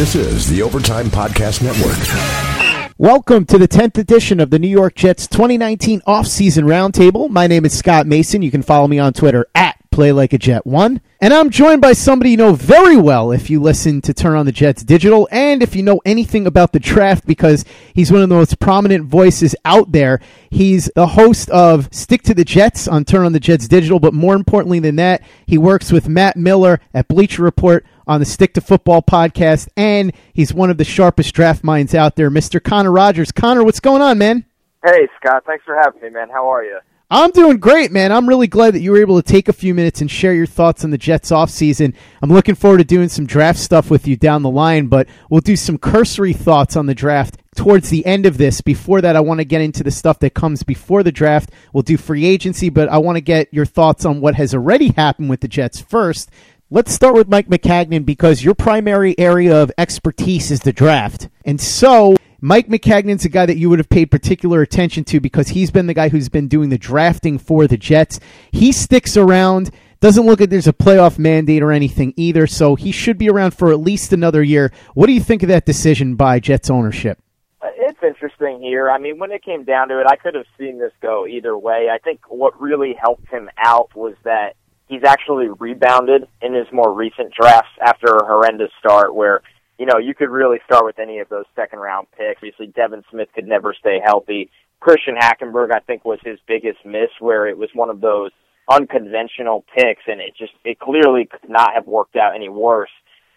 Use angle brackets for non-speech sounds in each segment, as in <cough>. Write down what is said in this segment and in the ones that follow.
This is the Overtime Podcast Network. Welcome to the 10th edition of the New York Jets 2019 offseason roundtable. My name is Scott Mason. You can follow me on Twitter at Play Like a Jet One. And I'm joined by somebody you know very well if you listen to Turn on the Jets Digital and if you know anything about the draft because he's one of the most prominent voices out there. He's the host of Stick to the Jets on Turn on the Jets Digital, but more importantly than that, he works with Matt Miller at Bleacher Report on the Stick to Football podcast, and he's one of the sharpest draft minds out there, Mr. Connor Rogers. Connor, what's going on, man? Hey, Scott. Thanks for having me, man. How are you? I'm doing great, man. I'm really glad that you were able to take a few minutes and share your thoughts on the Jets offseason. I'm looking forward to doing some draft stuff with you down the line, but we'll do some cursory thoughts on the draft towards the end of this. Before that, I want to get into the stuff that comes before the draft. We'll do free agency, but I want to get your thoughts on what has already happened with the Jets first. Let's start with Mike Maccagnan because your primary area of expertise is the draft. And so Mike Maccagnan's a guy that you would have paid particular attention to because he's been the guy who's been doing the drafting for the Jets. He sticks around. Doesn't look like there's a playoff mandate or anything either, so he should be around for at least another year. What do you think of that decision by Jets ownership? Uh, it's interesting here. I mean, when it came down to it, I could have seen this go either way. I think what really helped him out was that he's actually rebounded in his more recent drafts after a horrendous start where you know, you could really start with any of those second round picks. Obviously, Devin Smith could never stay healthy. Christian Hackenberg, I think, was his biggest miss, where it was one of those unconventional picks, and it just it clearly could not have worked out any worse.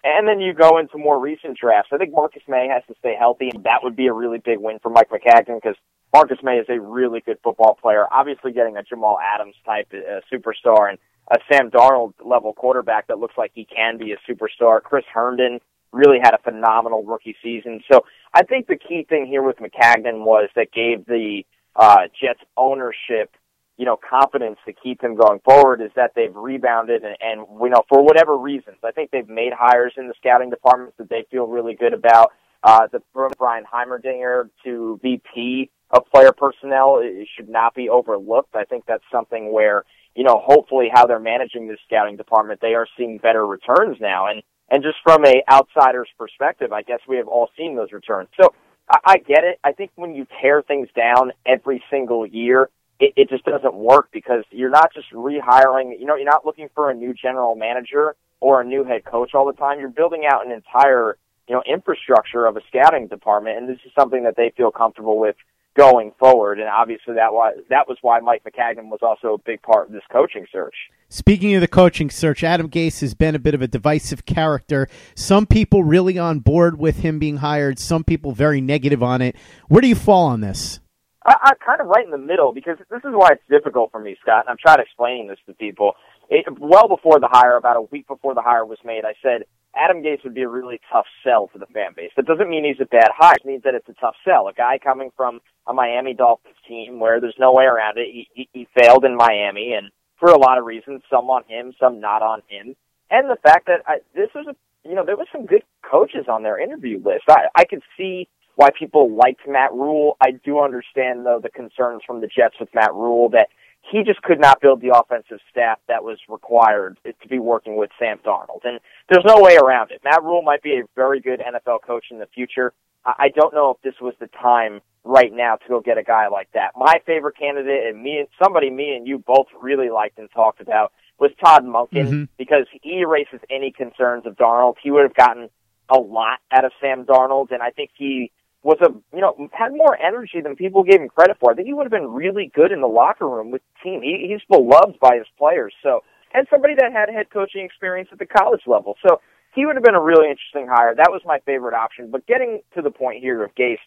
And then you go into more recent drafts. I think Marcus Maye has to stay healthy, and that would be a really big win for Mike Maccagnan because Marcus Maye is a really good football player. Obviously, getting a Jamal Adams type uh, superstar and a Sam Darnold level quarterback that looks like he can be a superstar. Chris Herndon really had a phenomenal rookie season. So I think the key thing here with Maccagnan was that gave the uh, Jets ownership, you know, confidence to keep him going forward is that they've rebounded and, and you know, for whatever reasons, I think they've made hires in the scouting departments that they feel really good about. Uh, the Brian Heimerdinger to VP of player personnel it should not be overlooked. I think that's something where, you know, hopefully how they're managing this scouting department, they are seeing better returns now. And and just from a outsider's perspective, I guess we have all seen those returns. So I, I get it. I think when you tear things down every single year, it, it just doesn't work because you're not just rehiring. You know, you're not looking for a new general manager or a new head coach all the time. You're building out an entire you know infrastructure of a scouting department, and this is something that they feel comfortable with going forward. And obviously that was that was why Mike Maccagnan was also a big part of this coaching search. Speaking of the coaching search, Adam Gase has been a bit of a divisive character. Some people really on board with him being hired, some people very negative on it. Where do you fall on this? I, I'm kind of right in the middle because this is why it's difficult for me, Scott. And I'm trying to explain this to people. It, well before the hire, about a week before the hire was made, I said Adam Gase would be a really tough sell for the fan base. That doesn't mean he's a bad hire. It means that it's a tough sell. A guy coming from a Miami Dolphins team where there's no way around it. He, he, he failed in Miami, and for a lot of reasons, some on him, some not on him, and the fact that I, this was a you know there was some good coaches on their interview list. I, I could see why people liked Matt Rhule. I do understand though the concerns from the Jets with Matt Rhule that he just could not build the offensive staff that was required to be working with Sam Darnold. And there's no way around it. Matt Rhule might be a very good NFL coach in the future. I don't know if this was the time right now to go get a guy like that. My favorite candidate and me and somebody me and you both really liked and talked about was Todd Monken mm-hmm. because he erases any concerns of Darnold. He would have gotten a lot out of Sam Darnold and I think he was a you know had more energy than people gave him credit for. I think he would have been really good in the locker room with the team. He, he's beloved by his players. So and somebody that had head coaching experience at the college level. So he would have been a really interesting hire. That was my favorite option. But getting to the point here of Gase,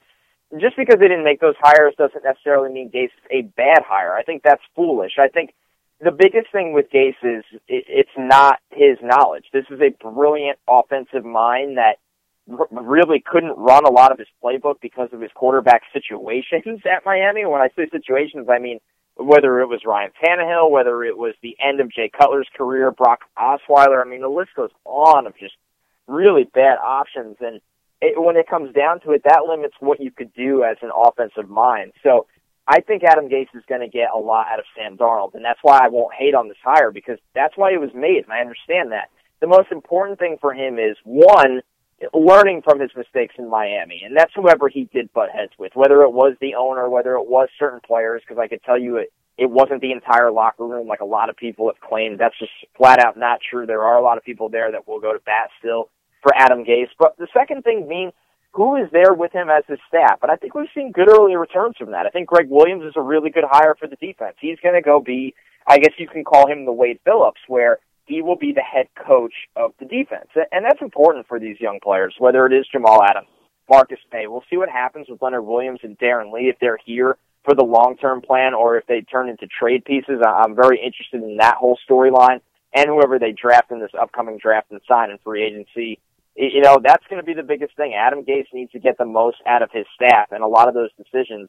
just because they didn't make those hires doesn't necessarily mean Gase is a bad hire. I think that's foolish. I think the biggest thing with Gase is it's not his knowledge. This is a brilliant offensive mind that really couldn't run a lot of his playbook because of his quarterback <laughs> situations at Miami. When I say situations, I mean whether it was Ryan Tannehill, whether it was the end of Jay Cutler's career, Brock Osweiler. I mean, the list goes on of just really bad options. And it, when it comes down to it, that limits what you could do as an offensive mind. So I think Adam Gase is going to get a lot out of Sam Darnold, and that's why I won't hate on this hire because that's why it was made, and I understand that. The most important thing for him is one, learning from his mistakes in Miami, and that's whoever he did butt heads with, whether it was the owner, whether it was certain players, because I could tell you it, it wasn't the entire locker room like a lot of people have claimed. That's just flat out not true. There are a lot of people there that will go to bat still for Adam Gase. But the second thing being, who is there with him as his staff? And I think we've seen good early returns from that. I think Gregg Williams is a really good hire for the defense. He's going to go be, I guess you can call him the Wade Phillips, where he will be the head coach of the defense. And that's important for these young players, whether it is Jamal Adams, Marcus Maye. We'll see what happens with Leonard Williams and Darron Lee if they're here for the long term plan or if they turn into trade pieces. I'm very interested in that whole storyline and whoever they draft in this upcoming draft and sign in free agency. You know, that's going to be the biggest thing. Adam Gase needs to get the most out of his staff, and a lot of those decisions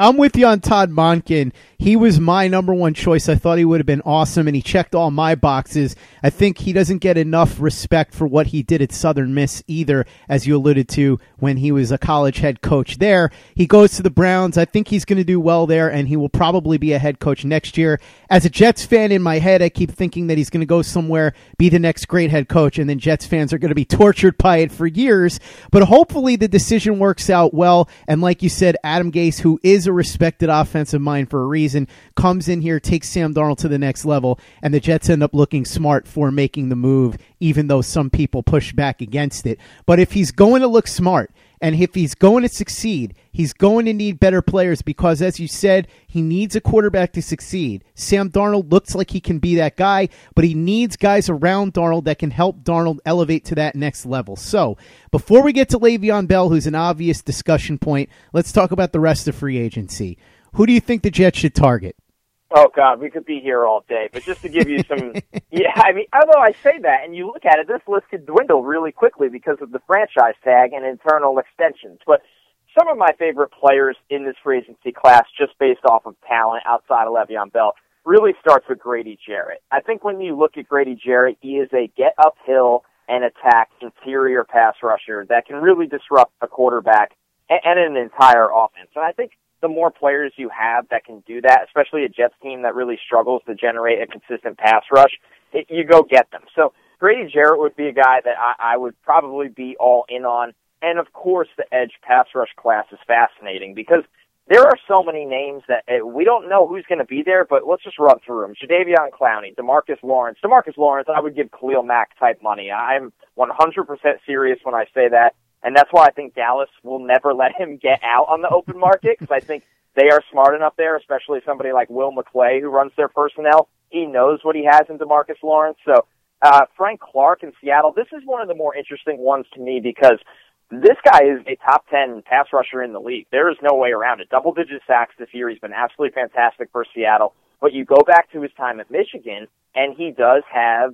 I'm with you on Todd Monken. He was my number one choice. I thought he would have been awesome, and he checked all my boxes. I think he doesn't get enough respect for what he did at Southern Miss either, as you alluded to when he was a college head coach there. He goes to the Browns. I think he's going to do well there, and he will probably be a head coach next year. As a Jets fan in my head, I keep thinking that he's going to go somewhere, be the next great head coach, and then Jets fans are going to be <laughs> tortured by it for years. But hopefully the decision works out well. And like you said, Adam Gase, who is a respected offensive mind for a reason, comes in here, takes Sam Darnold to the next level, and the Jets end up looking smart for making the move, even though some people push back against it. But if he's going to look smart, and if he's going to succeed, he's going to need better players because, as you said, he needs a quarterback to succeed. Sam Darnold looks like he can be that guy, but he needs guys around Darnold that can help Darnold elevate to that next level. So, before we get to Le'Veon Bell, who's an obvious discussion point, let's talk about the rest of free agency. Who do you think the Jets should target? Oh God, we could be here all day. But just to give you some, <laughs> yeah, I mean, although I say that, and you look at it, this list could dwindle really quickly because of the franchise tag and internal extensions. But some of my favorite players in this free agency class, just based off of talent outside of Le'Veon Bell, really starts with Grady Jarrett. I think when you look at Grady Jarrett, he is a get uphill and attack interior pass rusher that can really disrupt a quarterback and an entire offense. And I think the more players you have that can do that, especially a Jets team that really struggles to generate a consistent pass rush, it, you go get them. So Grady Jarrett would be a guy that I, I would probably be all in on. And of course, the edge pass rush class is fascinating because there are so many names that uh, we don't know who's going to be there, but let's just run through them. Jadeveon Clowney, Demarcus Lawrence. Demarcus Lawrence, I would give Khalil Mack type money. I'm 100% serious when I say that. And that's why I think Dallas will never let him get out on the open market because I think they are smart enough there, especially somebody like Will McClay who runs their personnel. He knows what he has in Demarcus Lawrence. So, uh, Frank Clark in Seattle, this is one of the more interesting ones to me because this guy is a top 10 pass rusher in the league. There is no way around it. Double digit sacks this year. He's been absolutely fantastic for Seattle. But you go back to his time at Michigan and he does have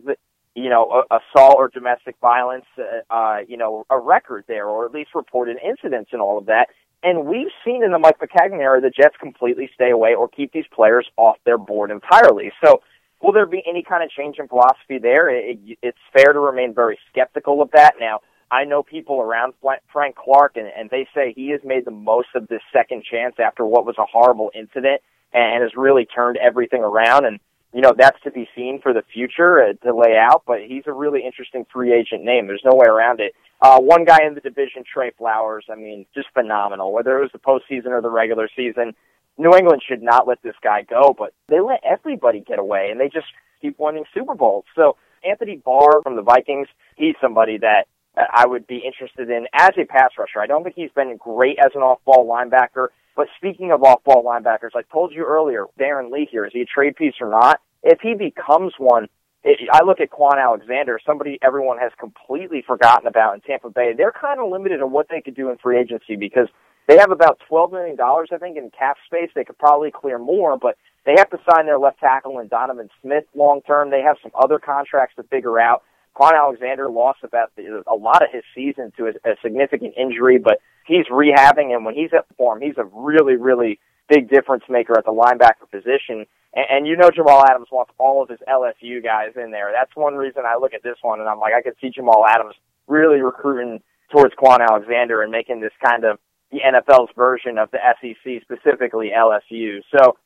you know, assault or domestic violence, uh, uh, you know, a record there, or at least reported incidents and all of that. And we've seen in the Mike Maccagnan era the Jets completely stay away or keep these players off their board entirely. So, will there be any kind of change in philosophy there? It, it's fair to remain very skeptical of that. Now, I know people around Frank Clark, and, and they say he has made the most of this second chance after what was a horrible incident and has really turned everything around. And, you know, that's to be seen for the future uh, to lay out, but he's a really interesting free agent name. There's no way around it. Uh, one guy in the division, Trey Flowers, I mean, just phenomenal. Whether it was the postseason or the regular season, New England should not let this guy go, but they let everybody get away and they just keep winning Super Bowls. So Anthony Barr from the Vikings, he's somebody that I would be interested in as a pass rusher. I don't think he's been great as an off-ball linebacker, but speaking of off-ball linebackers, I told you earlier, Darron Lee here, is he a trade piece or not? If he becomes one, it, I look at Kwon Alexander, somebody everyone has completely forgotten about in Tampa Bay. They're kind of limited on what they could do in free agency because they have about $12 million, I think, in cap space. They could probably clear more, but they have to sign their left tackle and Donovan Smith long term. They have some other contracts to figure out. Kwon Alexander lost about the, a lot of his season to a, a significant injury, but he's rehabbing, and when he's at form, he's a really, really big difference maker at the linebacker position. And, and you know Jamal Adams wants all of his LSU guys in there. That's one reason I look at this one and I'm like, I could see Jamal Adams really recruiting towards Kwon Alexander and making this kind of the NFL's version of the SEC, specifically LSU. So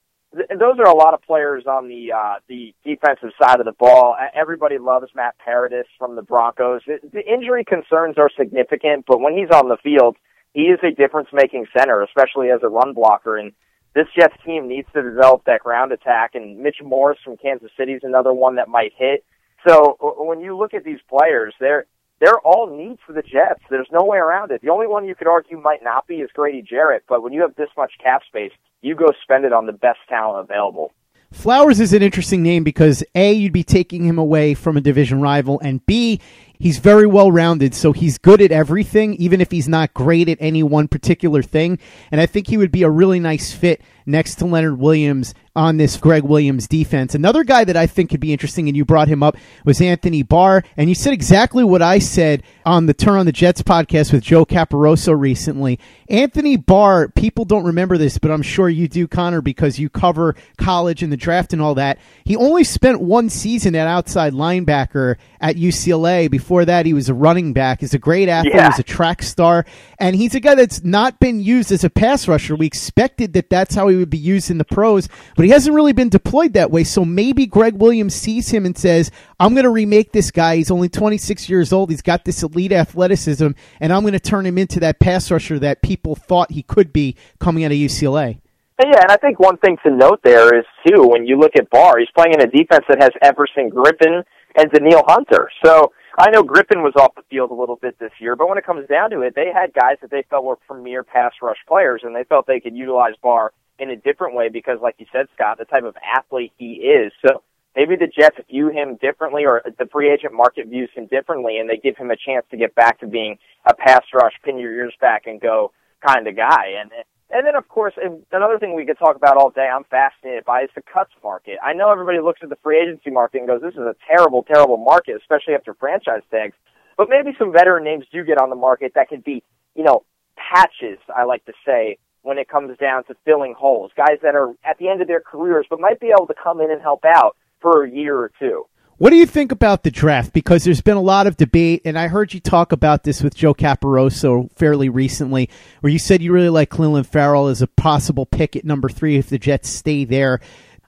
those are a lot of players on the uh, the defensive side of the ball. Everybody loves Matt Paradis from the Broncos. It, the injury concerns are significant, but when he's on the field, he is a difference-making center, especially as a run blocker. And this Jets team needs to develop that ground attack. And Mitch Morse from Kansas City is another one that might hit. So when you look at these players, they're they're all needs for the Jets. There's no way around it. The only one you could argue might not be is Grady Jarrett, but when you have this much cap space, you go spend it on the best talent available. Flowers is an interesting name because A, you'd be taking him away from a division rival, and B, he's very well rounded, so he's good at everything, even if he's not great at any one particular thing. And I think he would be a really nice fit next to Leonard Williams on this Gregg Williams defense. Another guy that I think could be interesting, and you brought him up, was Anthony Barr. And you said exactly what I said on the Turn on the Jets podcast with Joe Caporoso recently. Anthony Barr, people don't remember this, but I'm sure you do, Connor, because you cover college and the draft and all that. He only spent one season at outside linebacker at UCLA. Before that, he was a running back. He's a great athlete. Yeah. He's a track star. And he's a guy that's not been used as a pass rusher. We expected that that's how he would be used in the pros, but he hasn't really been deployed that way. So maybe Gregg Williams sees him and says, I'm going to remake this guy. He's only 26 years old. He's got this elite athleticism, and I'm going to turn him into that pass rusher that people thought he could be coming out of UCLA. Uh, yeah, and I think one thing to note there is too when you look at Barr, he's playing in a defense that has Everson Griffen and Danielle Hunter. So I know Griffen was off the field a little bit this year, but when it comes down to it, they had guys that they felt were premier pass rush players, and they felt they could utilize Barr in a different way because, like you said, Scott, the type of athlete he is. So maybe the Jets view him differently, or the free agent market views him differently, and they give him a chance to get back to being a pass rush, pin your ears back, and go kind of guy. And and then, of course, another thing we could talk about all day, I'm fascinated by, is the cuts market. I know everybody looks at the free agency market and goes, this is a terrible, terrible market, especially after franchise tags. But maybe some veteran names do get on the market that could be, you know, patches, I like to say, when it comes down to filling holes. Guys that are at the end of their careers, but might be able to come in and help out for a year or two. What do you think about the draft? Because there's been a lot of debate, and I heard you talk about this with Joe Caporoso fairly recently, where you said you really like Clelin Ferrell as a possible pick at number three if the Jets stay there.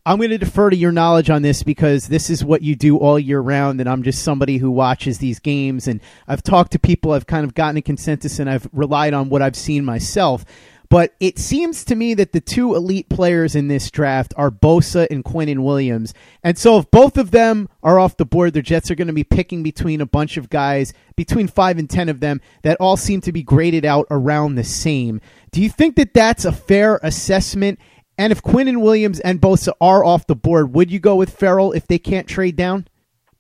I'm going to defer to your knowledge on this because this is what you do all year round, and I'm just somebody who watches these games. And I've talked to people, I've kind of gotten a consensus, and I've relied on what I've seen myself. But it seems to me that the two elite players in this draft are Bosa and Quinnen Williams. And so if both of them are off the board, the Jets are going to be picking between a bunch of guys, between five and ten of them, that all seem to be graded out around the same. Do you think that that's a fair assessment? And if Quinnen Williams and Bosa are off the board, would you go with Ferrell if they can't trade down?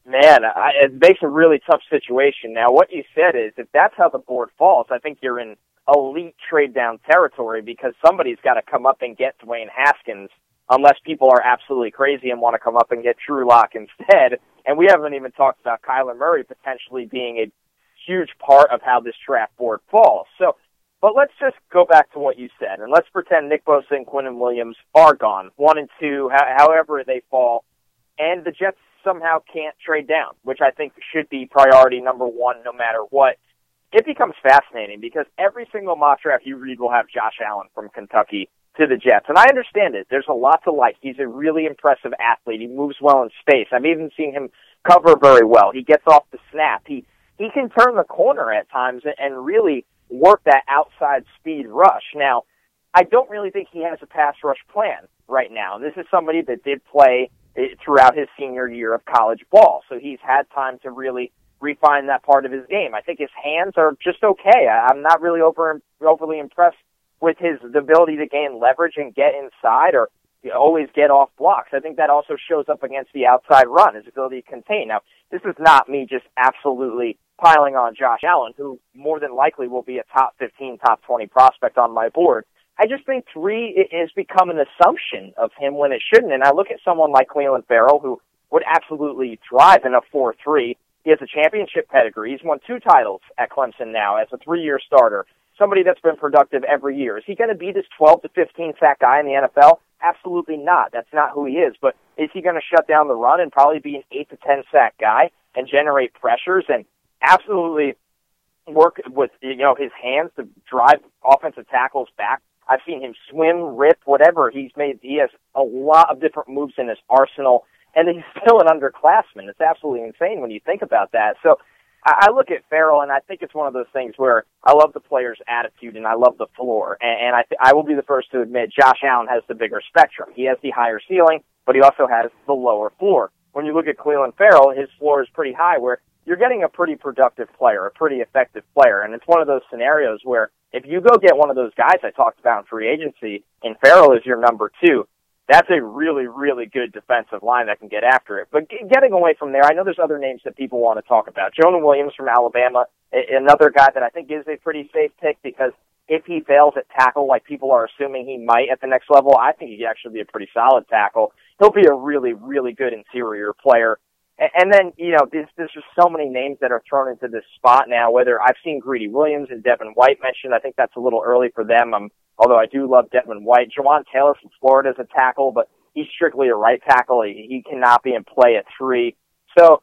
Man, I, it makes a really tough situation. Now, what you said is if that's how the board falls, I think you're in elite trade down territory because somebody's got to come up and get Dwayne Haskins unless people are absolutely crazy and want to come up and get Drew Lock instead. And we haven't even talked about Kyler Murray potentially being a huge part of how this draft board falls. So, but let's just go back to what you said and let's pretend Nick Bosa and Quinnen Williams are gone, one and two, however they fall, and the Jets somehow can't trade down, which I think should be priority number one no matter what it becomes fascinating because every single mock draft you read will have Josh Allen from Kentucky to the Jets. And I understand it. There's a lot to like. He's a really impressive athlete. He moves well in space. I've even seen him cover very well. He gets off the snap. He he can turn the corner at times and really work that outside speed rush. Now, I don't really think he has a pass rush plan right now. This is somebody that did play eh, throughout his senior year of college ball, so he's had time to really refine that part of his game. I think his hands are just okay. I'm not really over overly impressed with his ability to gain leverage and get inside or always get off blocks. I think that also shows up against the outside run, his ability to contain. Now, this is not me just absolutely piling on Josh Allen, who more than likely will be a top 15, top 20 prospect on my board. I just think three has become an assumption of him when it shouldn't. And I look at someone like Clelin Ferrell, who would absolutely thrive in a 4-3. He has a championship pedigree. He's won two titles at Clemson now as a three-year starter. Somebody that's been productive every year. Is he going to be this 12 to 15 sack guy in the NFL? Absolutely not. That's not who he is. But is he going to shut down the run and probably be an 8 to 10 sack guy and generate pressures and absolutely work with you know his hands to drive offensive tackles back? I've seen him swim, rip, whatever. He's made. He has a lot of different moves in his arsenal and he's still an underclassman. It's absolutely insane when you think about that. So I, I look at Ferrell, and I think it's one of those things where I love the player's attitude and I love the floor. And, and I, th- I will be the first to admit Josh Allen has the bigger spectrum. He has the higher ceiling, but he also has the lower floor. When you look at Clelin Ferrell, his floor is pretty high, where you're getting a pretty productive player, a pretty effective player. And it's one of those scenarios where if you go get one of those guys I talked about in free agency, and Ferrell is your number two, that's a really, really good defensive line that can get after it. But getting away from there, I know there's other names that people want to talk about. Jonah Williams from Alabama, another guy that I think is a pretty safe pick because if he fails at tackle, like people are assuming he might at the next level, I think he'd actually be a pretty solid tackle. He'll be a really, really good interior player. And then, you know, there's, there's just so many names that are thrown into this spot now, whether I've seen Greedy Williams and Devin White mentioned. I think that's a little early for them. I'm although I do love Devin White. Jawaan Taylor from Florida is a tackle, but he's strictly a right tackle. He, he cannot be in play at three. So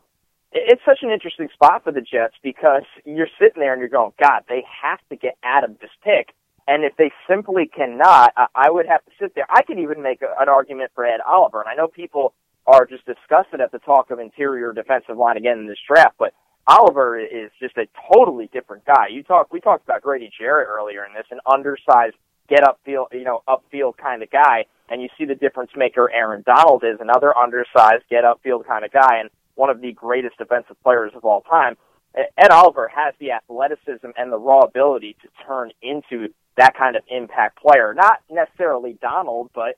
it's such an interesting spot for the Jets because you're sitting there and you're going, God, they have to get out of this pick. And if they simply cannot, I would have to sit there. I could even make an argument for Ed Oliver. And I know people are just disgusted at the talk of interior defensive line again in this draft, but Oliver is just a totally different guy. You talk, we talked about Grady Jarrett earlier in this, an undersized get upfield, you know, upfield kind of guy. And you see the difference maker Aaron Donald is another undersized, get upfield kind of guy, and one of the greatest defensive players of all time. Ed Oliver has the athleticism and the raw ability to turn into that kind of impact player. Not necessarily Donald, but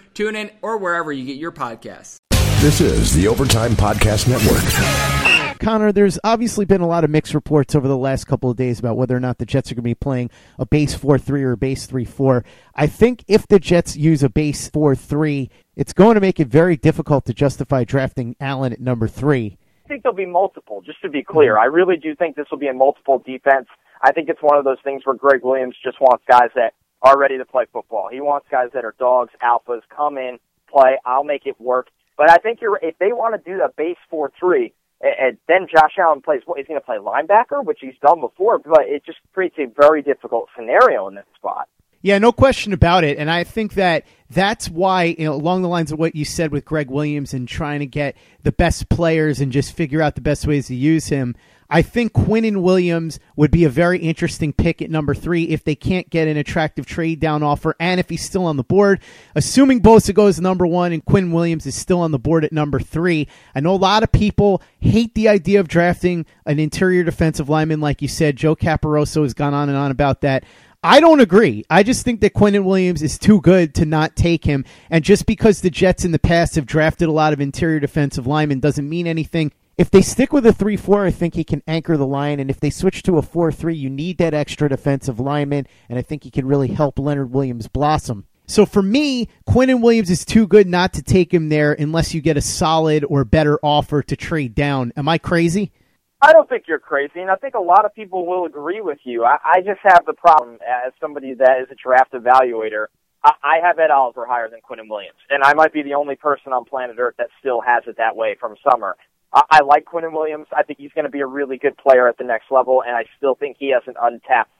Tune in, or wherever you get your podcasts. This is the Overtime Podcast Network. Connor, there's obviously been a lot of mixed reports over the last couple of days about whether or not the Jets are going to be playing a base 4 3 or a base 3 4. I think if the Jets use a base 4 3, it's going to make it very difficult to justify drafting Allen at number three. I think there'll be multiple, just to be clear. I really do think this will be a multiple defense. I think it's one of those things where Gregg Williams just wants guys that are ready to play football. He wants guys that are dogs, alphas, come in, play. I'll make it work. But I think you're if they want to do the base four three, and then Josh Allen plays what he's going to play linebacker, which he's done before, but it just creates a very difficult scenario in this spot. Yeah, no question about it. And I think that that's why, you know, along the lines of what you said with Gregg Williams and trying to get the best players and just figure out the best ways to use him, I think Quinnen Williams would be a very interesting pick at number three if they can't get an attractive trade down offer and if he's still on the board. Assuming Bosa goes number one and Quinn Williams is still on the board at number three. I know a lot of people hate the idea of drafting an interior defensive lineman, like you said. Joe Caporoso has gone on and on about that. I don't agree. I just think that Quinnen Williams is too good to not take him. And just because the Jets in the past have drafted a lot of interior defensive linemen doesn't mean anything If they stick with a 3 4, I think he can anchor the line. And if they switch to a 4 3, you need that extra defensive lineman. And I think he can really help Leonard Williams blossom. So for me, Quinnen Williams is too good not to take him there unless you get a solid or better offer to trade down. Am I crazy? I don't think you're crazy, and I think a lot of people will agree with you. I, I just have the problem as somebody that is a draft evaluator. I, I have Ed Oliver higher than Quinnen Williams, and I might be the only person on planet Earth that still has it that way from summer. I, I like Quinnen Williams. I think he's going to be a really good player at the next level, and I still think he has an untapped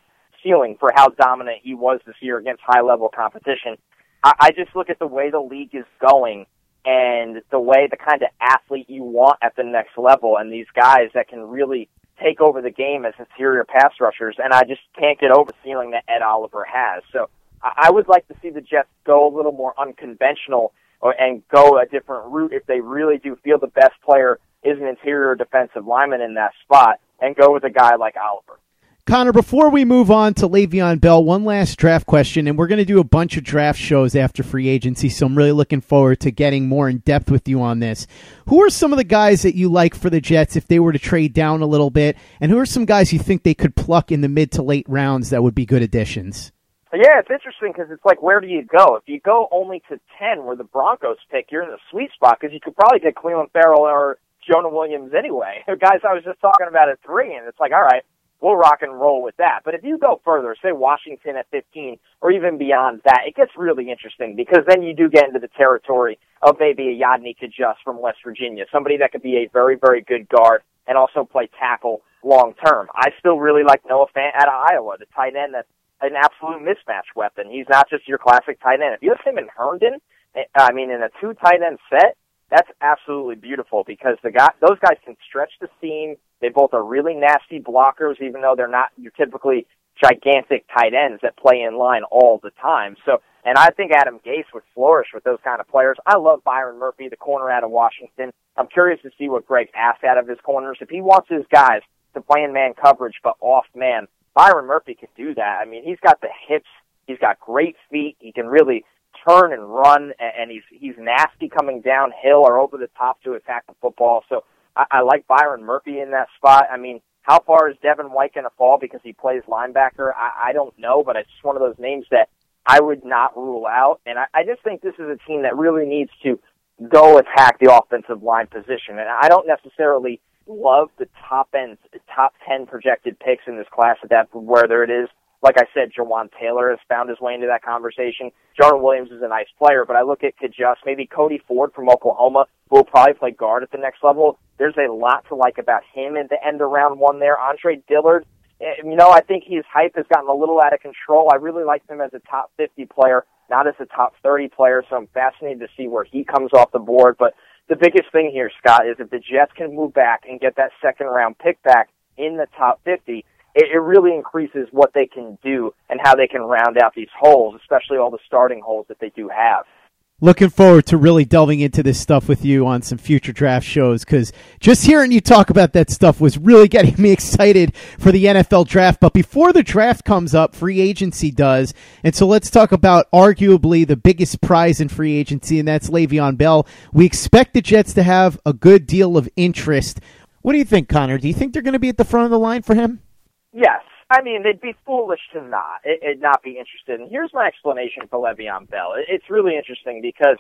ceiling for how dominant he was this year against high level competition. I, I just look at the way the league is going and the way the kind of athlete you want at the next level and these guys that can really take over the game as interior pass rushers and I just can't get over the ceiling that Ed Oliver has. So I would like to see the Jets go a little more unconventional or, and go a different route if they really do feel the best player is an interior defensive lineman in that spot and go with a guy like Oliver. Connor, before we move on to Le'Veon Bell, one last draft question, and we're going to do a bunch of draft shows after free agency, so I'm really looking forward to getting more in depth with you on this. Who are some of the guys that you like for the Jets if they were to trade down a little bit, and who are some guys you think they could pluck in the mid to late rounds that would be good additions? Yeah, it's interesting because it's like, where do you go? If you go only to 10 where the Broncos pick, you're in the sweet spot because you could probably get Clelin Ferrell or Jonah Williams anyway. <laughs> Guys I was just talking about at three, and it's like, all right, we'll rock and roll with that. But if you go further, say Washington at 15 or even beyond that, it gets really interesting because then you do get into the territory of maybe a Yodny Cajuste from West Virginia, somebody that could be a very, very good guard and also play tackle long term. I still really like Noah Fant out of Iowa, the tight end that's an absolute mismatch weapon. He's not just your classic tight end. If you have him in Herndon, eh, I mean, in a two tight end set, that's absolutely beautiful because the guy, those guys can stretch the seam. They both are really nasty blockers, even though they're not your typically gigantic tight ends that play in line all the time. So, and I think Adam Gase would flourish with those kind of players. I love Byron Murphy, the corner out of Washington. I'm curious to see what Gregg asks out of his corners. If he wants his guys to play in man coverage but off man, Byron Murphy can do that. I mean, he's got the hips. He's got great feet. He can really turn and run, and he's he's nasty coming downhill or over the top to attack the football. So I, I like Byron Murphy in that spot. I mean, how far is Devin White going to fall because he plays linebacker? I, I don't know, but it's just one of those names that I would not rule out. And I, I just think this is a team that really needs to go attack the offensive line position. And I don't necessarily love the top end, top 10 projected picks in this class at that, whether it is like I said, Jawaan Taylor has found his way into that conversation. Jonah Williams is a nice player, but I look at Cajuste, maybe Cody Ford from Oklahoma, who will probably play guard at the next level. There's a lot to like about him at the end of round one there. Andre Dillard, eh, you know, I think his hype has gotten a little out of control. I really like him as a top 50 player, not as a top 30 player, so I'm fascinated to see where he comes off the board. But the biggest thing here, Scott, is if the Jets can move back and get that second round pick back in the top 50, it, it really increases what they can do and how they can round out these holes, especially all the starting holes that they do have. Looking forward to really delving into this stuff with you on some future draft shows because just hearing you talk about that stuff was really <laughs> getting me excited for the NFL draft. But before the draft comes up, free agency does. And so let's talk about arguably the biggest prize in free agency, and that's Le'Veon Bell. We expect the Jets to have a good deal of interest. What do you think, Connor? Do you think they're going to be at the front of the line for him? Yes. I mean, they'd be foolish to not, it, not be interested. And here's my explanation for Le'Veon Bell. It, it's really interesting because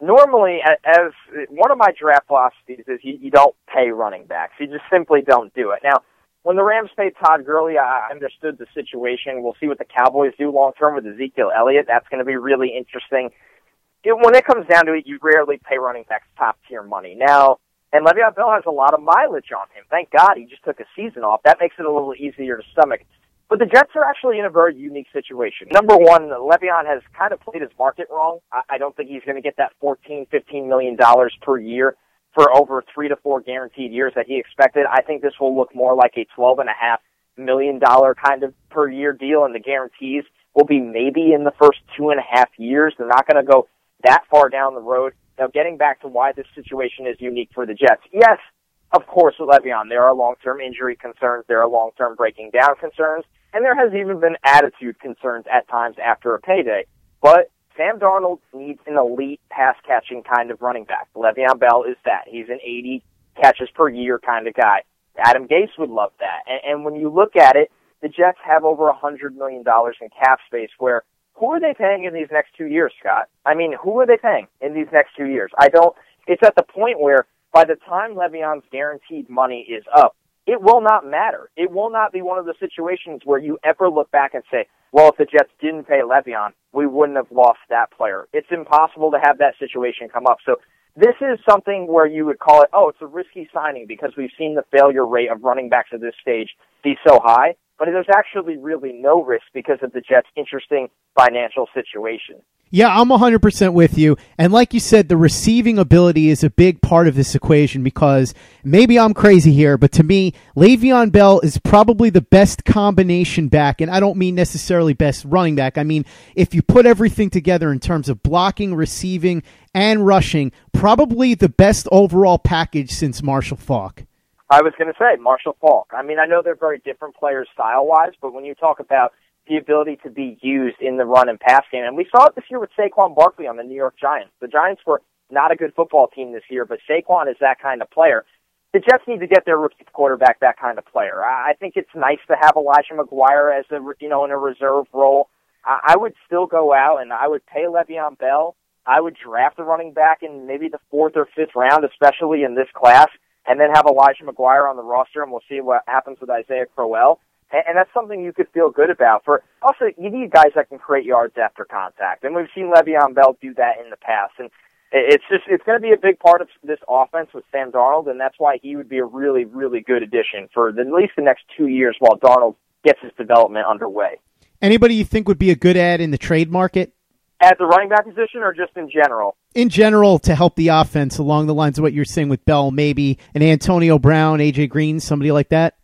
normally, as one of my draft philosophies is you, you don't pay running backs. You just simply don't do it. Now, when the Rams paid Todd Gurley, I understood the situation. We'll see what the Cowboys do long term with Ezekiel Elliott. That's going to be really interesting. It, when it comes down to it, you rarely pay running backs top tier money. Now, and Le'Veon Bell has a lot of mileage on him. Thank God he just took a season off. That makes it a little easier to stomach. But the Jets are actually in a very unique situation. Number one, Le'Veon has kind of played his market wrong. I, don't think he's going to get that fourteen, fifteen million dollars per year for over three to four guaranteed years that he expected. I think this will look more like a twelve and a half million dollar kind of per year deal, and the guarantees will be maybe in the first two and a half years. They're not going to go that far down the road. Now, getting back to why this situation is unique for the Jets, yes, of course, with Le'Veon, there are long-term injury concerns, there are long-term breaking down concerns, and there has even been attitude concerns at times after a payday. But Sam Darnold needs an elite pass-catching kind of running back. Le'Veon Bell is that. He's an 80 catches per year kind of guy. Adam Gase would love that. And, and when you look at it, the Jets have over a hundred million dollars in cap space where who are they paying in these next two years, Scott? I mean, who are they paying in these next two years? I don't it's at the point where by the time Le'Veon's guaranteed money is up, it will not matter. It will not be one of the situations where you ever look back and say, well, if the Jets didn't pay Le'Veon, we wouldn't have lost that player. It's impossible to have that situation come up. So this is something where you would call it, oh, it's a risky signing because we've seen the failure rate of running backs at this stage be so high. But there's actually really no risk because of the Jets' interesting financial situation. Yeah, I'm 100% with you. And like you said, the receiving ability is a big part of this equation because maybe I'm crazy here, but to me, Le'Veon Bell is probably the best combination back. And I don't mean necessarily best running back. I mean, if you put everything together in terms of blocking, receiving, and rushing, probably the best overall package since Marshall Faulk. I was going to say Marshall Faulk. I mean, I know they're very different players style wise, but when you talk about the ability to be used in the run and pass game. And we saw it this year with Saquon Barkley on the New York Giants. The Giants were not a good football team this year, but Saquon is that kind of player. The Jets need to get their rookie quarterback that kind of player. I think it's nice to have Elijah McGuire as a you know in a reserve role. I would still go out and I would pay Le'Veon Bell. I would draft a running back in maybe the fourth or fifth round, especially in this class, and then have Elijah McGuire on the roster, and we'll see what happens with Isaiah Crowell and, and that's something you could feel good about. For also, you need guys that can create yards after contact, and we've seen Le'Veon Bell do that in the past. And it's just it's going to be a big part of this offense with Sam Darnold, and that's why he would be a really really good addition for the, at least the next two years while Darnold gets his development underway. Anybody you think would be a good ad in the trade market? At the running back position, or just in general? In general, to help the offense along the lines of what you're saying with Bell, maybe an Antonio Brown, AJ Green, somebody like that.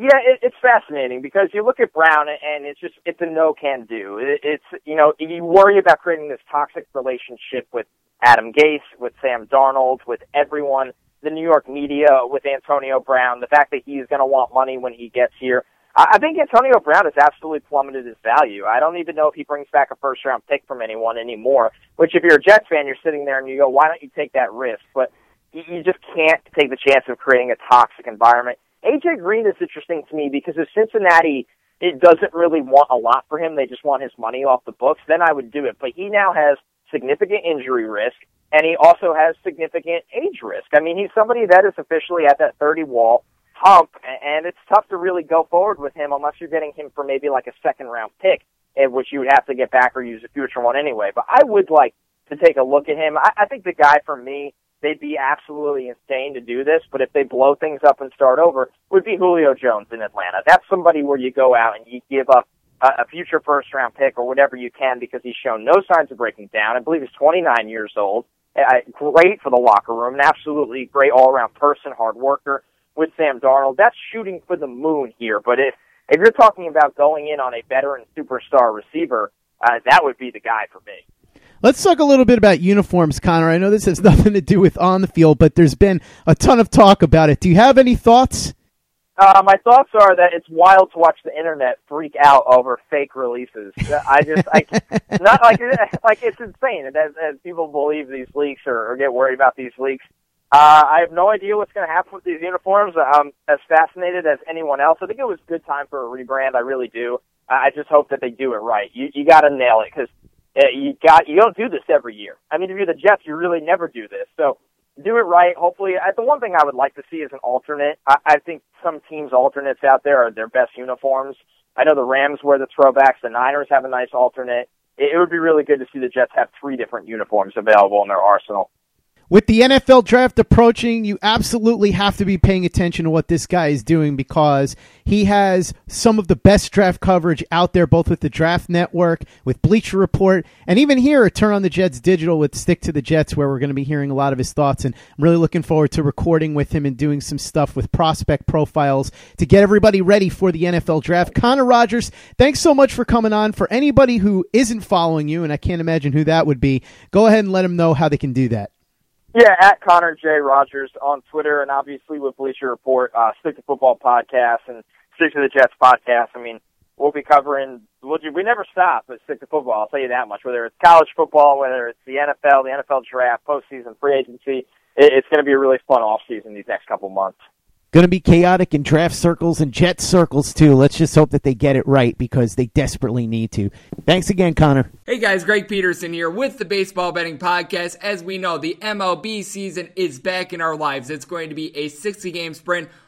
Yeah, it, it's fascinating because you look at Brown and it's just it's a no can do. It, it's you know you worry about creating this toxic relationship with Adam Gase, with Sam Darnold, with everyone, the New York media, with Antonio Brown. The fact that he's going to want money when he gets here. I, think Antonio Brown has absolutely plummeted his value. I don't even know if he brings back a first round pick from anyone anymore. Which, if you're a Jets fan, you're sitting there and you go, why don't you take that risk? But you, you just can't take the chance of creating a toxic environment AJ Green is interesting to me because if Cincinnati it doesn't really want a lot for him, they just want his money off the books, then I would do it. But he now has significant injury risk and he also has significant age risk. I mean, he's somebody that is officially at that 30 wall hump and it's tough to really go forward with him unless you're getting him for maybe like a second round pick, in which you would have to get back or use a future one anyway. But I would like to take a look at him. I, I think the guy for me they'd be absolutely insane to do this, but if they blow things up and start over, would be Julio Jones in Atlanta. That's somebody where you go out and you give up a, a future first round pick or whatever you can because he's shown no signs of breaking down. I believe he's 29 years old. Uh, great for the locker room, an absolutely great all around person, hard worker with Sam Darnold. That's shooting for the moon here, but if if you're talking about going in on a veteran superstar receiver, uh, that would be the guy for me. Let's talk a little bit about uniforms, Connor. I know this has <laughs> nothing to do with on the field, but there's been a ton of talk about it. Do you have any thoughts? Uh, my thoughts are that it's wild to watch the internet freak out over fake releases. I just, I, <laughs> not like, <laughs> like it's insane as, as people believe these leaks or, or get worried about these leaks. Uh, I have no idea what's going to happen with these uniforms. I'm as fascinated as anyone else. I think it was a good time for a rebrand. I really do. I just hope that they do it right. You, you got to nail it because uh, you got you don't do this every year. I mean, if you're the Jets, you really never do this. So do it right. Hopefully, I, the one thing I would like to see is an alternate. I, I think some teams' alternates out there are their best uniforms. I know the Rams wear the throwbacks. The Niners have a nice alternate. It, it would be really good to see the Jets have three different uniforms available in their arsenal. With the NFL draft approaching, you absolutely have to be paying attention to what this guy is doing because he has some of the best draft coverage out there, both with the Draft Network, with Bleacher Report, and even here at Turn on the Jets Digital with Stick to the Jets, where we're going to be hearing a lot of his thoughts. And I'm really looking forward to recording with him and doing some stuff with prospect profiles to get everybody ready for the NFL draft. Connor Rogers, thanks so much for coming on. For anybody who isn't following you, and I can't imagine who that would be, go ahead and let them know how they can do that. Yeah, at Connor J. Rogers on Twitter, and obviously with Bleacher Report, uh, Stick to Football podcast and Stick to the Jets podcast. I mean, we'll be covering. We'll, we never stop at Stick to Football. I'll tell you that much. Whether it's college football, whether it's the NFL, the NFL draft, postseason, free agency, it, it's going to be a really fun off season these next couple months. Going to be chaotic in draft circles and jet circles too. Let's just hope that they get it right because they desperately need to. Thanks again, Connor. Hey guys, Greg Peterson here with the Baseball Betting Podcast. As we know, the MLB season is back in our lives. It's going to be a 60 game sprint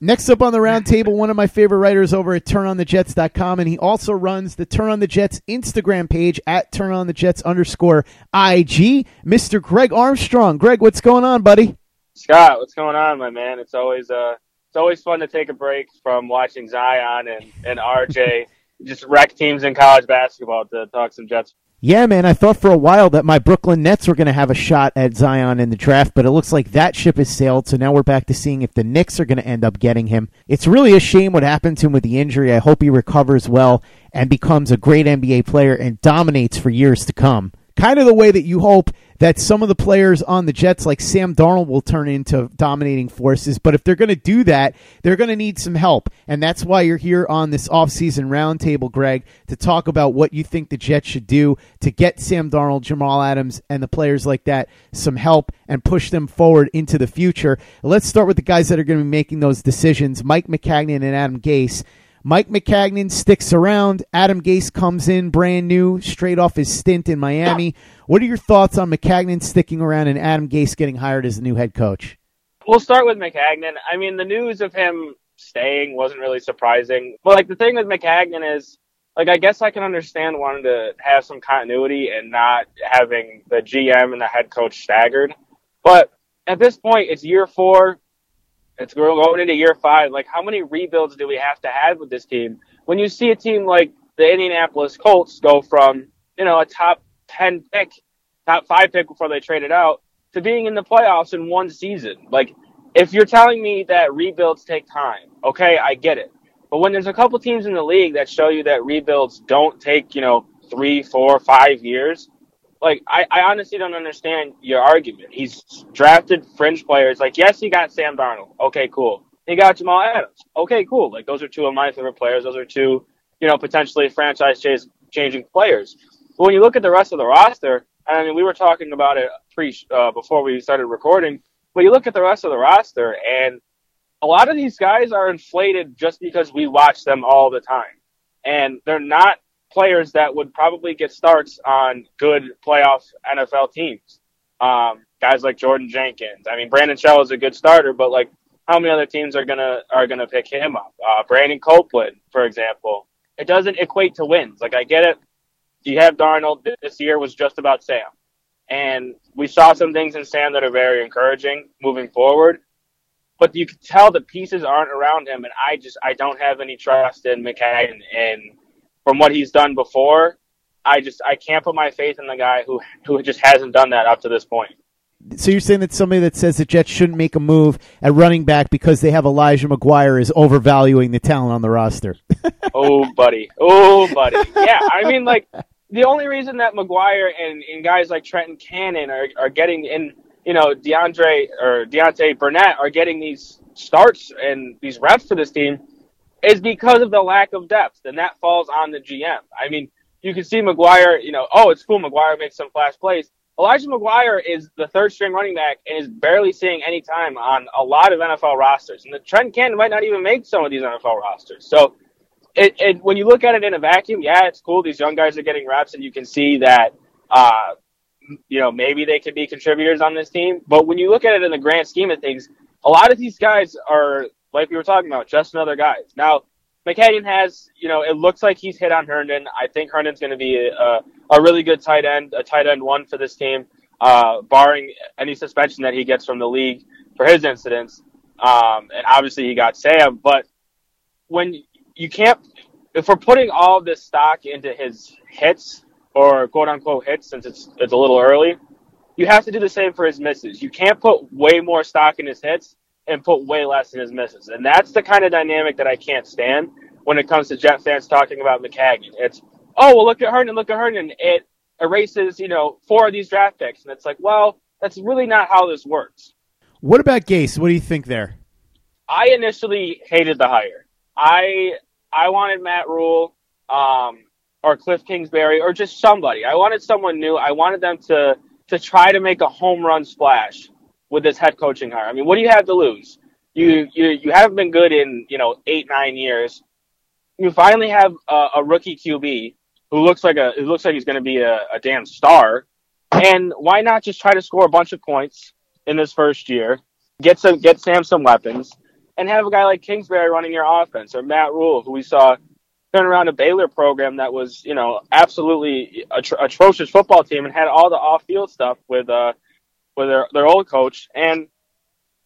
Next up on the roundtable, <laughs> one of my favorite writers over at turnonthejets.com, and he also runs the Turn on the Jets Instagram page at turnonthejets underscore IG, Mr. Greg Armstrong. Greg, what's going on, buddy? Scott, what's going on, my man? It's always uh, it's always fun to take a break from watching Zion and and RJ <laughs> just wreck teams in college basketball to talk some Jets yeah, man, I thought for a while that my Brooklyn Nets were going to have a shot at Zion in the draft, but it looks like that ship has sailed. So now we're back to seeing if the Knicks are going to end up getting him. It's really a shame what happened to him with the injury. I hope he recovers well and becomes a great NBA player and dominates for years to come. Kind of the way that you hope that some of the players on the Jets, like Sam Darnold, will turn into dominating forces. But if they're going to do that, they're going to need some help. And that's why you're here on this offseason roundtable, Greg, to talk about what you think the Jets should do to get Sam Darnold, Jamal Adams, and the players like that some help and push them forward into the future. Let's start with the guys that are going to be making those decisions Mike Maccagnan and Adam Gase. Mike Maccagnan sticks around. Adam Gase comes in brand new, straight off his stint in Miami. What are your thoughts on Maccagnan sticking around and Adam Gase getting hired as the new head coach? We'll start with Maccagnan. I mean, the news of him staying wasn't really surprising. But like the thing with Maccagnan is, like, I guess I can understand wanting to have some continuity and not having the GM and the head coach staggered. But at this point, it's year four. It's going into year five. Like, how many rebuilds do we have to have with this team? When you see a team like the Indianapolis Colts go from, you know, a top 10 pick, top five pick before they traded out, to being in the playoffs in one season. Like, if you're telling me that rebuilds take time, okay, I get it. But when there's a couple teams in the league that show you that rebuilds don't take, you know, three, four, five years, like I, I honestly don't understand your argument. He's drafted fringe players. Like, yes, he got Sam Darnold. Okay, cool. He got Jamal Adams. Okay, cool. Like those are two of my favorite players. Those are two, you know, potentially franchise changing players. But when you look at the rest of the roster, and I mean, we were talking about it pre uh, before we started recording. But you look at the rest of the roster, and a lot of these guys are inflated just because we watch them all the time, and they're not players that would probably get starts on good playoff NFL teams. Um, guys like Jordan Jenkins. I mean, Brandon Shell is a good starter, but like, how many other teams are gonna are gonna pick him up? Uh, Brandon Copeland, for example. It doesn't equate to wins. Like, I get it. You have Darnold. This year was just about Sam, and we saw some things in Sam that are very encouraging moving forward. But you can tell the pieces aren't around him, and I just I don't have any trust in Maccagnan and from what he's done before, I just I can't put my faith in the guy who who just hasn't done that up to this point. So you're saying that somebody that says the Jets shouldn't make a move at running back because they have Elijah McGuire is overvaluing the talent on the roster. <laughs> oh, buddy. Oh, buddy. Yeah, I mean, like the only reason that McGuire and, and guys like Trenton Cannon are, are getting in, you know, DeAndre or Deontay Burnett are getting these starts and these reps for this team is because of the lack of depth, and that falls on the GM. I mean, you can see McGuire, you know, oh, it's cool. McGuire makes some flash plays. Elijah McGuire is the third string running back and is barely seeing any time on a lot of NFL rosters. And the Trent Cannon might not even make some of these NFL rosters. So it, it, when you look at it in a vacuum, yeah, it's cool. These young guys are getting reps and you can see that, uh, you know, maybe they could be contributors on this team. But when you look at it in the grand scheme of things, a lot of these guys are like we were talking about, just another guy. Now, Maccagnan has, you know, it looks like he's hit on Herndon. I think Herndon's going to be a, a really good tight end, a tight end one for this team, uh, barring any suspension that he gets from the league for his incidents. Um, and obviously he got Sam, but when you can't, if we're putting all this stock into his hits or quote unquote hits, since it's it's a little early, you have to do the same for his misses. You can't put way more stock in his hits and put way less in his misses. And that's the kind of dynamic that I can't stand when it comes to Jet fans talking about Maccagnan. It's, oh, well, look at Herndon, look at Herndon. It erases, you know, four of these draft picks. And it's like, well, that's really not how this works. What about Gase? What do you think there? I initially hated the hire. I I wanted Matt Rhule um, or Cliff Kingsbury or just somebody. I wanted someone new. I wanted them to to try to make a home run splash with this head coaching hire. I mean, what do you have to lose? You you you haven't been good in you know eight nine years. You finally have a, a rookie QB who looks like a who looks like he's going to be a, a damn star. And why not just try to score a bunch of points in this first year? Get some get Sam some weapons and have a guy like Kingsbury running your offense or Matt Rhule, who we saw turn around a Baylor program that was, you know, absolutely atro- atrocious football team and had all the off-field stuff with uh with their their old coach. And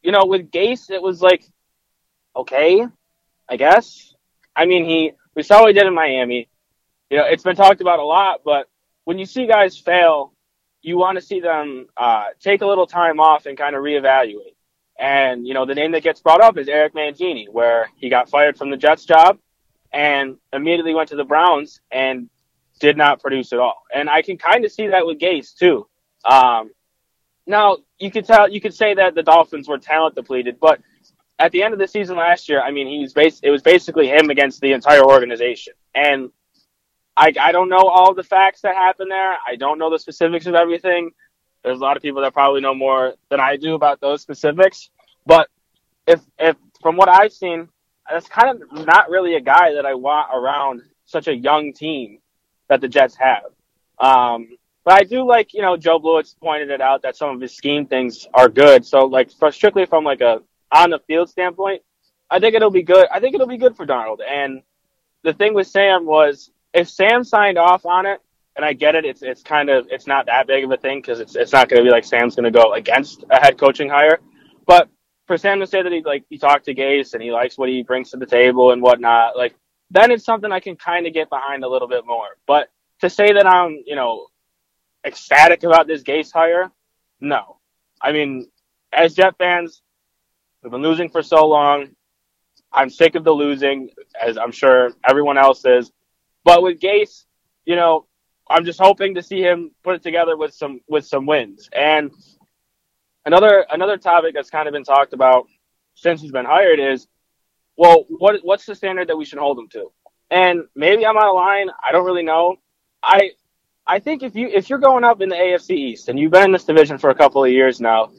you know, with Gase, it was like, okay, I guess. I mean, he we saw what he did in Miami. You know, it's been talked about a lot, but when you see guys fail, you want to see them uh, take a little time off and kind of reevaluate. And, you know, the name that gets brought up is Eric Mangini, where he got fired from the Jets job and immediately went to the Browns and did not produce at all. And I can kind of see that with Gase too. Um, now you could tell, you could say that the Dolphins were talent depleted, but at the end of the season last year, I mean, he was bas- it was basically him against the entire organization. And I, I don't know all the facts that happened there. I don't know the specifics of everything. There's a lot of people that probably know more than I do about those specifics. But if if from what I've seen, that's kind of not really a guy that I want around such a young team that the Jets have. Um, but I do like, you know, Joe Blewett pointed it out that some of his scheme things are good. So like strictly from like a on the field standpoint, I think it'll be good. I think it'll be good for Darnold. And the thing with Sam was if Sam signed off on it, and I get it. It's it's kind of it's not that big of a thing because it's it's not going to be like Sam's going to go against a head coaching hire. But for Sam to say that he like he talked to Gase and he likes what he brings to the table and whatnot, like then it's something I can kind of get behind a little bit more. But to say that I'm you know ecstatic about this Gase hire, no. I mean, as Jet fans, we've been losing for so long. I'm sick of the losing, as I'm sure everyone else is. But with Gase, you know, I'm just hoping to see him put it together with some with some wins. And another another topic that's kind of been talked about since he's been hired is, well, what what's the standard that we should hold him to? And maybe I'm out of line. I don't really know. I I think if you if you're going up in the AFC East and you've been in this division for a couple of years now,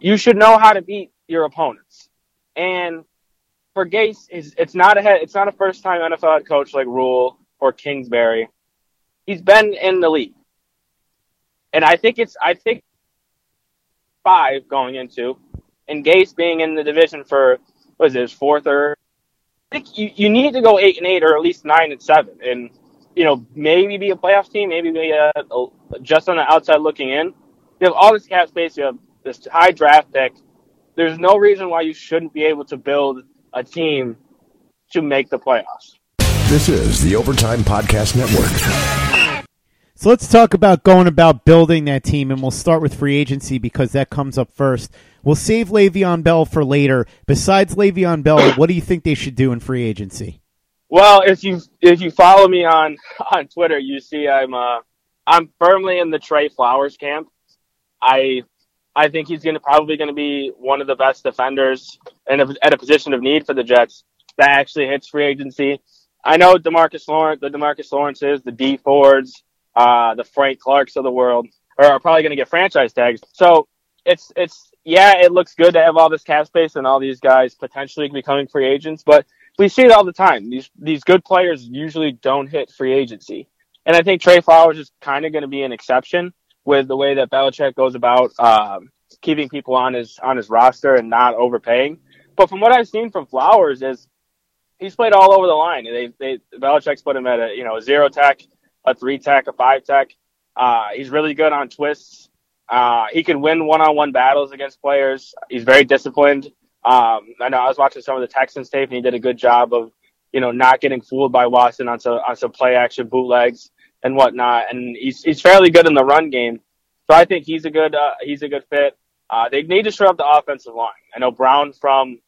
you should know how to beat your opponents. And for Gase, it's, it's not a head, it's not a first time NFL head coach like Rhule or Kingsbury he's been in the league. And I think it's I think five going into and Gase being in the division for what is it, his fourth or I think you, you need to go eight and eight or at least nine and seven and you know, maybe be a playoff team, maybe be a, a, just on the outside looking in. You have all this cap space, you have this high draft pick. There's no reason why you shouldn't be able to build a team to make the playoffs. This is the Overtime Podcast Network. So let's talk about going about building that team, and we'll start with free agency because that comes up first. We'll save Le'Veon Bell for later. Besides Le'Veon Bell, what do you think they should do in free agency? Well, if you if you follow me on on Twitter, you see I'm uh I'm firmly in the Trey Flowers camp. I I think he's going to probably going to be one of the best defenders and at a position of need for the Jets that actually hits free agency. I know Demarcus Lawrence, the Demarcus Lawrences, the Dee Fords, uh, the Frank Clarks of the world are, probably going to get franchise tags. So it's, it's, yeah, it looks good to have all this cap space and all these guys potentially becoming free agents, but we see it all the time. These, these good players usually don't hit free agency. And I think Trey Flowers is kind of going to be an exception with the way that Belichick goes about, um, keeping people on his, on his roster and not overpaying. But from what I've seen from Flowers is he's played all over the line. They they Belichick's put him at a you know a zero tech, a three tech, a five tech. Uh, he's really good on twists. Uh, he can win one on one battles against players. He's very disciplined. Um, I know I was watching some of the Texans tape and he did a good job of you know not getting fooled by Watson on some on some play action bootlegs and whatnot. And he's he's fairly good in the run game. So I think he's a good uh, he's a good fit. Uh, they need to shore up the offensive line. I know Brown from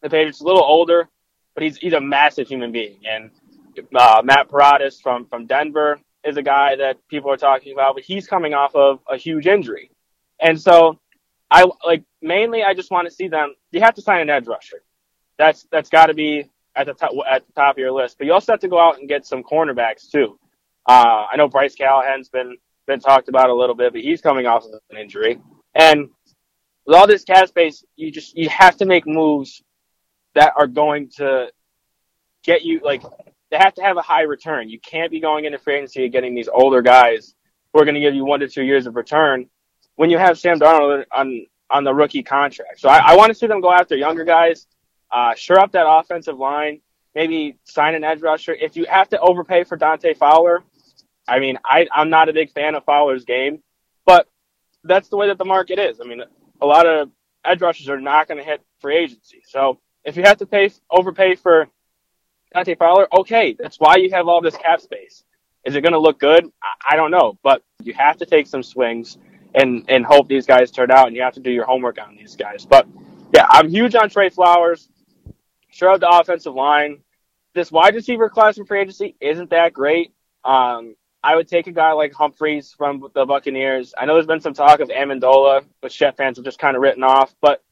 the Patriots a little older, but he's he's a massive human being. And uh, Matt Paradis from from Denver is a guy that people are talking about, but he's coming off of a huge injury, and so I like mainly I just want to see them. You have to sign an edge rusher. That's that's got to be at the top at the top of your list. But you also have to go out and get some cornerbacks too. Uh, I know Bryce Callahan's been been talked about a little bit, but he's coming off of an injury. And with all this cap space, you just you have to make moves that are going to get you like they have to have a high return. You can't be going into free agency and getting these older guys who are going to give you one to two years of return when you have Sam Darnold on on the rookie contract. So I, I want to see them go after younger guys, uh, sure up that offensive line, maybe sign an edge rusher. If you have to overpay for Dante Fowler, I mean, I, I'm not a big fan of Fowler's game, but that's the way that the market is. I mean, a lot of edge rushers are not going to hit free agency. So if you have to pay overpay for Dante Fowler, okay, that's why you have all this cap space. Is it going to look good? I, I don't know, but you have to take some swings and and hope these guys turn out, and you have to do your homework on these guys. But yeah, I'm huge on Trey Flowers. Sure, the offensive line. This wide receiver class in free agency isn't that great. Um, I would take a guy like Humphries from the Buccaneers. I know there's been some talk of Amendola, which Jet fans have just kind of written off. But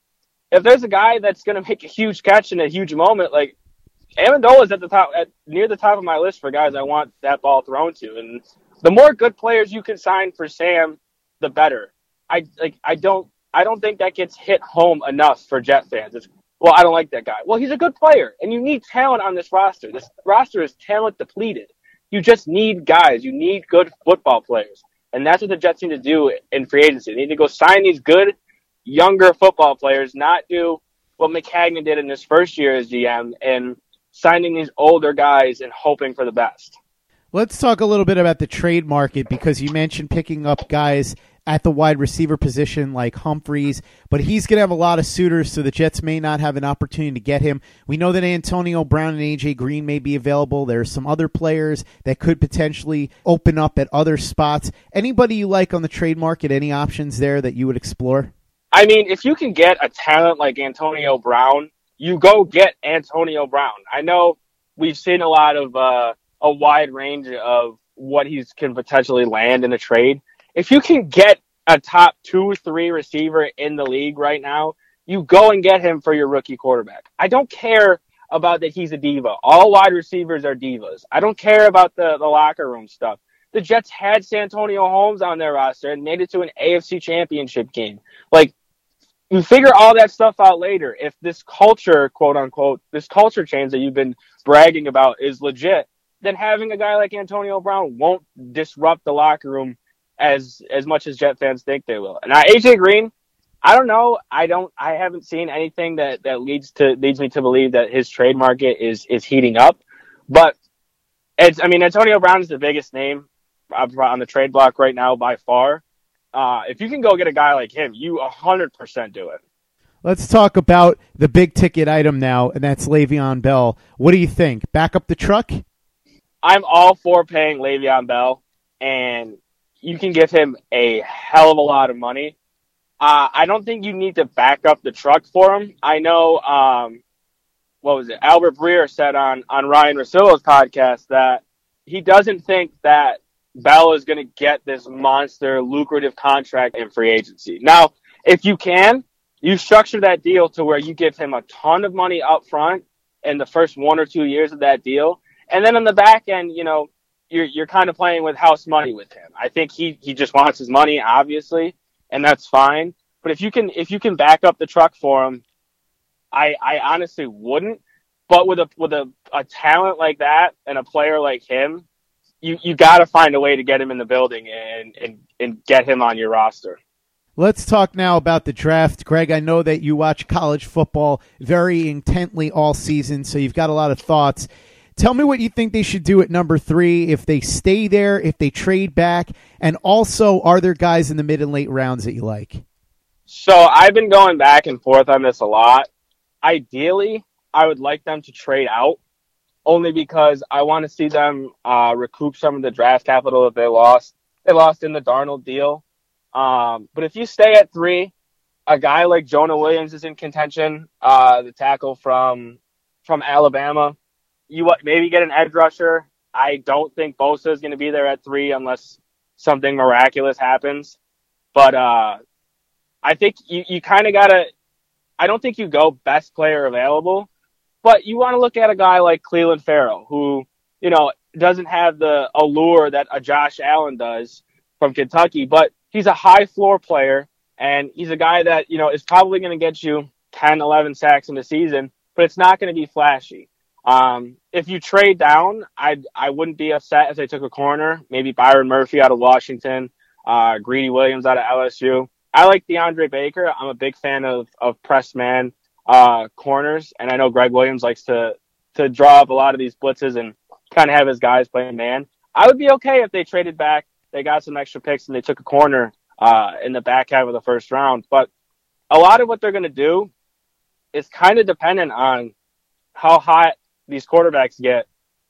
if there's a guy that's going to make a huge catch in a huge moment, like Amendola is at the top, at near the top of my list for guys I want that ball thrown to. And the more good players you can sign for Sam, the better. I like. I don't. I don't think that gets hit home enough for Jet fans. It's, well, I don't like that guy. Well, he's a good player, and you need talent on this roster. This roster is talent depleted. You just need guys. You need good football players. And that's what the Jets need to do in free agency. They need to go sign these good, younger football players, not do what Maccagnan did in his first year as GM and signing these older guys and hoping for the best. Let's talk a little bit about the trade market because you mentioned picking up guys at the wide receiver position like Humphries, but he's going to have a lot of suitors, so the Jets may not have an opportunity to get him. We know that Antonio Brown and AJ Green may be available. There are some other players that could potentially open up at other spots. Anybody you like on the trade market? Any options there that you would explore? I mean, if you can get a talent like Antonio Brown, you go get Antonio Brown. I know we've seen a lot of uh, a wide range of what he can potentially land in a trade if you can get a top two, three receiver in the league right now, you go and get him for your rookie quarterback. I don't care about that he's a diva. All wide receivers are divas. I don't care about the, the locker room stuff. The Jets had Santonio Holmes on their roster and made it to an AFC championship game. Like, you figure all that stuff out later. If this culture, quote unquote, this culture change that you've been bragging about is legit, then having a guy like Antonio Brown won't disrupt the locker room as as much as Jet fans think they will. And AJ Green, I don't know. I don't. I haven't seen anything that that leads to leads me to believe that his trade market is is heating up. But it's. I mean, Antonio Brown is the biggest name on the trade block right now by far. Uh, if you can go get a guy like him, you hundred percent do it. Let's talk about the big ticket item now, and that's Le'Veon Bell. What do you think? Back up the truck? I'm all for paying Le'Veon Bell, and you can give him a hell of a lot of money. Uh, I don't think you need to back up the truck for him. I know, um, what was it? Albert Breer said on, on Ryan Russillo's podcast that he doesn't think that Bell is going to get this monster lucrative contract in free agency. Now, if you can, you structure that deal to where you give him a ton of money up front in the first one or two years of that deal. And then on the back end, you know, you're you're kind of playing with house money with him. I think he he just wants his money, obviously, and that's fine. But if you can if you can back up the truck for him, I I honestly wouldn't. But with a with a, a talent like that and a player like him, you you got to find a way to get him in the building and and and get him on your roster. Let's talk now about the draft. Greg, I know that you watch college football very intently all season, so you've got a lot of thoughts. Tell me what you think they should do at number three, if they stay there, if they trade back, and also are there guys in the mid and late rounds that you like? So I've been going back and forth on this a lot. Ideally, I would like them to trade out only because I want to see them uh, recoup some of the draft capital that they lost. They lost in the Darnold deal. Um, but if you stay at three, a guy like Jonah Williams is in contention, uh, the tackle from from Alabama. You maybe get an edge rusher. I don't think Bosa is going to be there at three unless something miraculous happens. But uh, I think you, you kind of got to. I don't think you go best player available, but you want to look at a guy like Clelin Ferrell, who you know doesn't have the allure that a Josh Allen does from Kentucky, but he's a high floor player and he's a guy that, you know, is probably going to get you 10, 11 sacks in the season, but it's not going to be flashy. Um, if you trade down, I I wouldn't be upset if they took a corner, maybe Byron Murphy out of Washington, uh, Greedy Williams out of LSU. I like DeAndre Baker. I'm a big fan of of press man uh, corners, and I know Gregg Williams likes to to draw up a lot of these blitzes and kind of have his guys playing man. I would be okay if they traded back, they got some extra picks, and they took a corner uh, in the back half of the first round. But a lot of what they're going to do is kind of dependent on how hot these quarterbacks get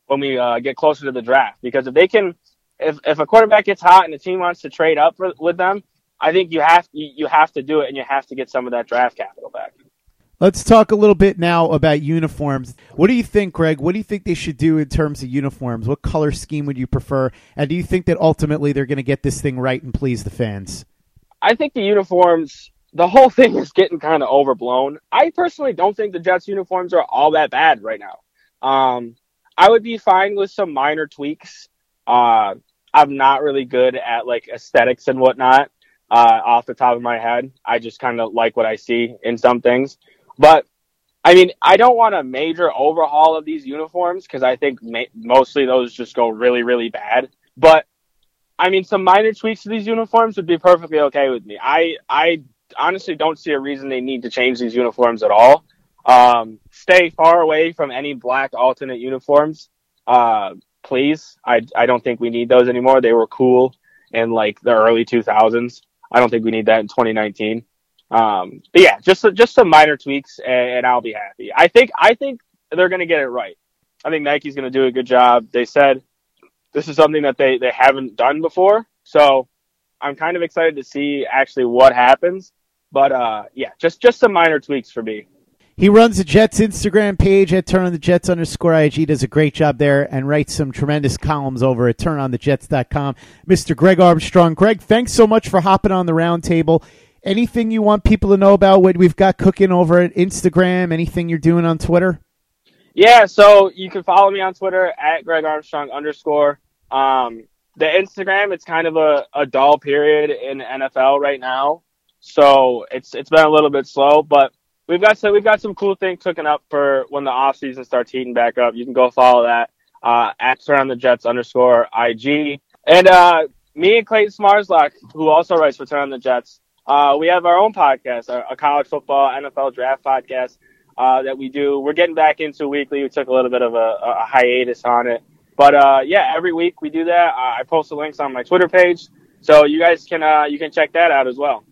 when we uh, get closer to the draft. Because if they can, if if a quarterback gets hot and the team wants to trade up for, with them, I think you have you, you have to do it, and you have to get some of that draft capital back. Let's talk a little bit now about uniforms. What do you think, Greg? What do you think they should do in terms of uniforms? What color scheme would you prefer? And do you think that ultimately they're going to get this thing right and please the fans? I think the uniforms, the whole thing is getting kind of overblown. I personally don't think the Jets uniforms are all that bad right now. Um, I would be fine with some minor tweaks. Uh, I'm not really good at like aesthetics and whatnot. Uh, off the top of my head, I just kind of like what I see in some things. But I mean, I don't want a major overhaul of these uniforms because I think ma- mostly those just go really, really bad. But I mean, some minor tweaks to these uniforms would be perfectly okay with me. I I honestly don't see a reason they need to change these uniforms at all. Um, stay far away from any black alternate uniforms, uh, please. I I don't think we need those anymore. They were cool in like the early 2000s. I don't think we need that in 2019. Um, but yeah, just just some minor tweaks, and, and I'll be happy. I think I think they're going to get it right. I think Nike's going to do a good job. They said this is something that they they haven't done before, so I'm kind of excited to see actually what happens. But uh, yeah, just just some minor tweaks for me. He runs the Jets Instagram page at Turn on the Jets underscore IG. Does a great job there and writes some tremendous columns over at turnonthejets.com. Mr. Greg Armstrong. Greg, thanks so much for hopping on the roundtable anything you want people to know about what we've got cooking over at Instagram? Anything you're doing on Twitter? Yeah, so you can follow me on Twitter at Greg Armstrong underscore. Um, the Instagram, it's kind of a, a dull period in NFL right now, so it's it's been a little bit slow, but we've got some we've got some cool things cooking up for when the off season starts heating back up. You can go follow that uh, at Turn on the Jets underscore IG, and uh, me and Clayton Smarslock, who also writes for Turn on the Jets, uh, we have our own podcast, a, college football NFL draft podcast uh, that we do. We're getting back into weekly. We took a little bit of a, a hiatus on it, but uh, yeah, every week we do that. I post the links on my Twitter page, so you guys can uh, you can check that out as well.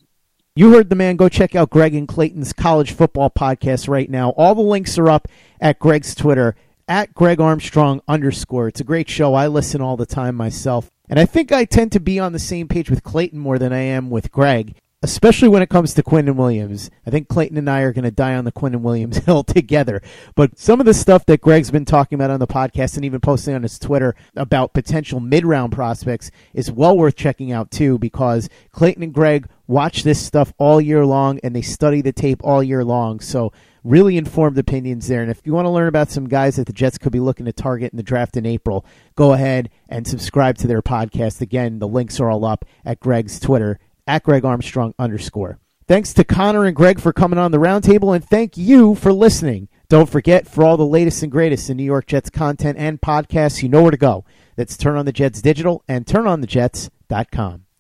You heard the man. Go check out Greg and Clayton's college football podcast right now. All the links are up at Greg's Twitter at Greg Armstrong underscore. It's a great show. I listen all the time myself. And I think I tend to be on the same page with Clayton more than I am with Greg especially when it comes to Quinnen Williams. I think Clayton and I are going to die on the Quinnen Williams <laughs> hill together. But some of the stuff that Greg's been talking about on the podcast and even posting on his Twitter about potential mid round prospects is well worth checking out too because Clayton and Greg watch this stuff all year long and they study the tape all year long. So really informed opinions there. And if you want to learn about some guys that the Jets could be looking to target in the draft in April, go ahead and subscribe to their podcast. Again, the links are all up at Greg's Twitter at Greg Armstrong underscore. Thanks to Connor and Greg for coming on the roundtable, and thank you for listening. Don't forget, for all the latest and greatest in New York Jets content and podcasts, you know where to go. That's Turn on the Jets Digital and TurnOnTheJets.com.